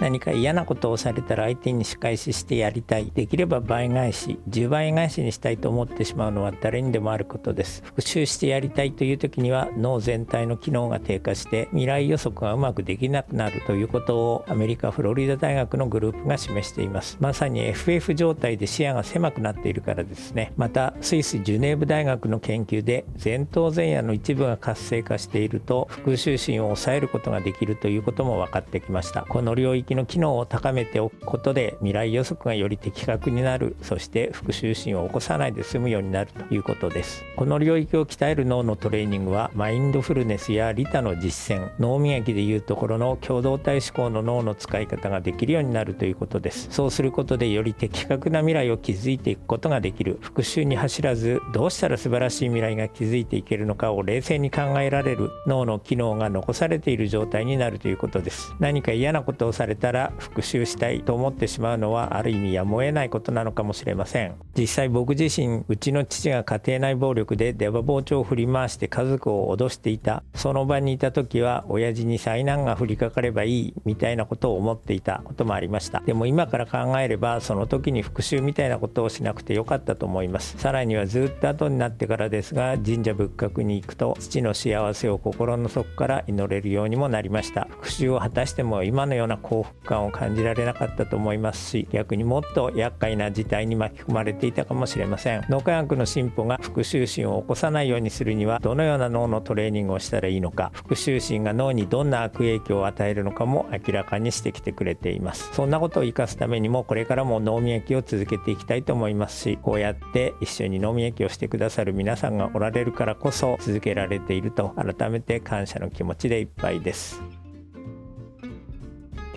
何か嫌なことをされたら相手に仕返ししてやりたい。できれば倍返し10倍返しにしたいと思ってしまうのは誰にでもあることです。復習してやりたいという時には脳全体の機能が低下して未来予測がうまくできなくなるということをアメリカフロリダ大学のグループが示しています。まさに FF 状態で視野が狭くなっているからですね。またスイスジュネーブ大学の研究で前頭前野の一部が活性化していると復習心を抑えることができるということも分かってきました。この領域の機能を高めておくことで未来予測がより的確になるそして復習心を起こさないで済むようになるということです。この領域を鍛える脳のトレーニングはマインドフルネスや利他の実践脳磨きでいうところの共同体思考の脳の使い方ができるようになるということです。そうすることでより的確な未来を築いていくことができる。復習に走らずどうしたら素晴らしい未来が築いていけるのかを冷静に考えられる脳の機能が残されている状態になるということです。何か嫌なことをされたら復習したいと思ってしまうのはある意味やむを得ないことなのかもしれません。実際僕自身うちの父が家庭内暴力で出刃包丁を振り回して家族を脅していた。その場にいた時は親父に災難が降りかかればいいみたいなことを思っていたこともありました。でも今から考えればその時に復讐みたいなことをしなくてよかったと思います。さらにはずっと後になってからですが神社仏閣に行くと父の幸せを心の底から祈れるようにもなりました。復讐を果たしても今のような幸福感を感じられなかったと思いますし逆にもっと厄介な事態に巻き込まれていたかもしれません。脳科学の進歩が復讐心を起こさないようにするにはどのような脳のトレーニングをしたらいいのか復讐心が脳にどんな悪影響を与えるのかも明らかにしてきてくれています。そんなことを生かすためにもこれからも脳磨きを続けていきたいと思いますしこうやって一緒に脳磨きをしてくださる皆さんがおられるからこそ続けられていると改めて感謝の気持ちでいっぱいです。